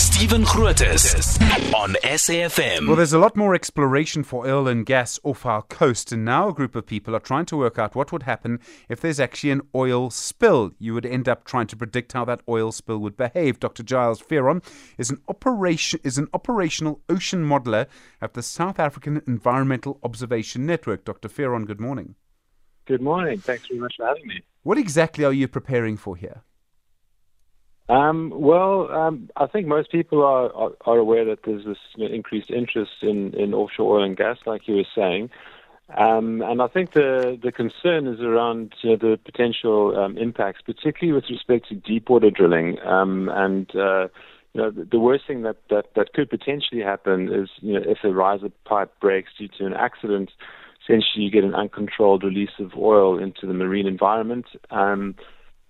Stephen Grootes on SAFM. Well, there's a lot more exploration for oil and gas off our coast, and now a group of people are trying to work out what would happen if there's actually an oil spill. You would end up trying to predict how that oil spill would behave. Dr. Giles Fearon is an operation is an operational ocean modeler at the South African Environmental Observation Network. Dr. Fearon, good morning. Good morning. Thanks very much for having me. What exactly are you preparing for here? Um, well, um, I think most people are, are, are aware that there's this you know, increased interest in, in offshore oil and gas, like you were saying. Um, and I think the, the concern is around you know, the potential um, impacts, particularly with respect to deepwater drilling. Um, and uh, you know, the, the worst thing that, that, that could potentially happen is you know, if a riser pipe breaks due to an accident, essentially you get an uncontrolled release of oil into the marine environment. Um,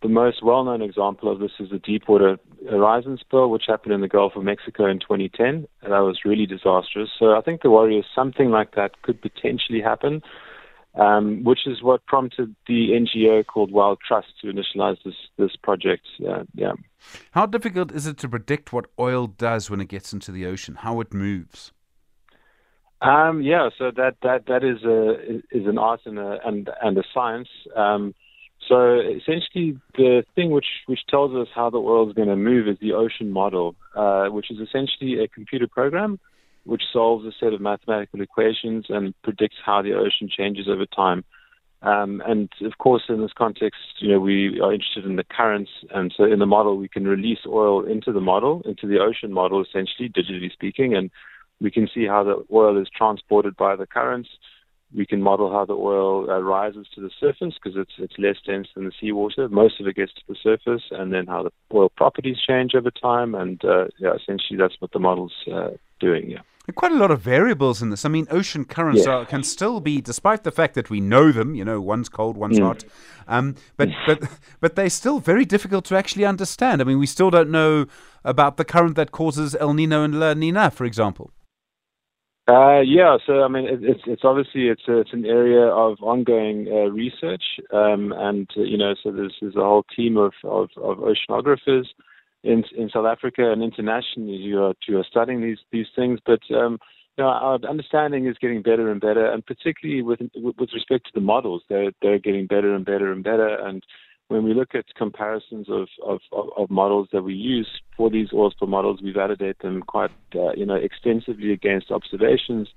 the most well-known example of this is the Deepwater Horizon spill, which happened in the Gulf of Mexico in 2010. And that was really disastrous. So I think the worry is something like that could potentially happen, um, which is what prompted the NGO called Wild Trust to initialize this this project. Uh, yeah. How difficult is it to predict what oil does when it gets into the ocean? How it moves? Um, yeah, so that that that is a is an art and a and and a science. Um, so essentially, the thing which, which tells us how the world is going to move is the ocean model, uh, which is essentially a computer program which solves a set of mathematical equations and predicts how the ocean changes over time. Um, and of course, in this context, you know, we are interested in the currents, and so in the model, we can release oil into the model, into the ocean model, essentially, digitally speaking, and we can see how the oil is transported by the currents we can model how the oil uh, rises to the surface because it's it's less dense than the seawater. Most of it gets to the surface, and then how the oil properties change over time. And uh, yeah, essentially that's what the model's uh, doing. Yeah. Quite a lot of variables in this. I mean, ocean currents yeah. are, can still be, despite the fact that we know them. You know, one's cold, one's mm. hot. Um, but but but they're still very difficult to actually understand. I mean, we still don't know about the current that causes El Nino and La Nina, for example. Uh, yeah, so I mean, it, it's it's obviously it's a, it's an area of ongoing uh, research, um, and uh, you know, so there's there's a whole team of, of, of oceanographers in in South Africa and internationally who are who are studying these these things. But um, you know, our understanding is getting better and better, and particularly with with respect to the models, they're they're getting better and better and better, and when we look at comparisons of, of, of, models that we use for these oil spill models, we validate them quite uh, you know extensively against observations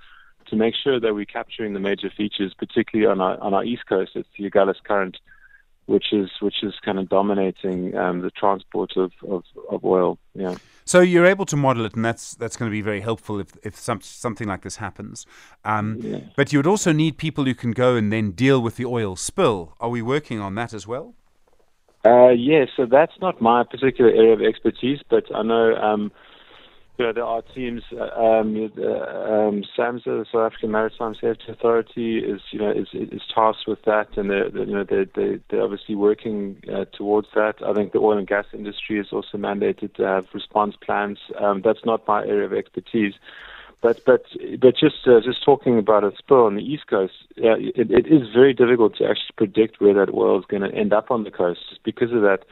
to make sure that we're capturing the major features, particularly on our on our east coast. It's the Agulhas Current, which is which is kind of dominating um, the transport of, of, of oil. Yeah. So you're able to model it, and that's that's going to be very helpful if if some, something like this happens. Um, yeah. But you would also need people who can go and then deal with the oil spill. Are we working on that as well? Uh, yeah, so that's not my particular area of expertise, but I know, um, you know there are teams. Uh, um, um, SAMSA, the South African Maritime Safety Authority, is you know is, is tasked with that, and they're, you know they they they're obviously working uh, towards that. I think the oil and gas industry is also mandated to have response plans. Um, that's not my area of expertise. But but but just uh, just talking about a spill on the east coast, yeah, it, it is very difficult to actually predict where that oil is going to end up on the coast, just because of that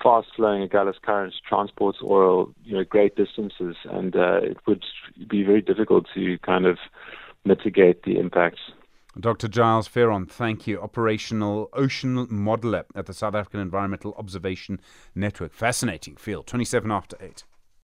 fast flowing Agulhas current transports oil, you know, great distances, and uh, it would be very difficult to kind of mitigate the impacts. Dr. Giles Fearon, thank you. Operational Ocean Modeler at the South African Environmental Observation Network. Fascinating field. 27 after 8.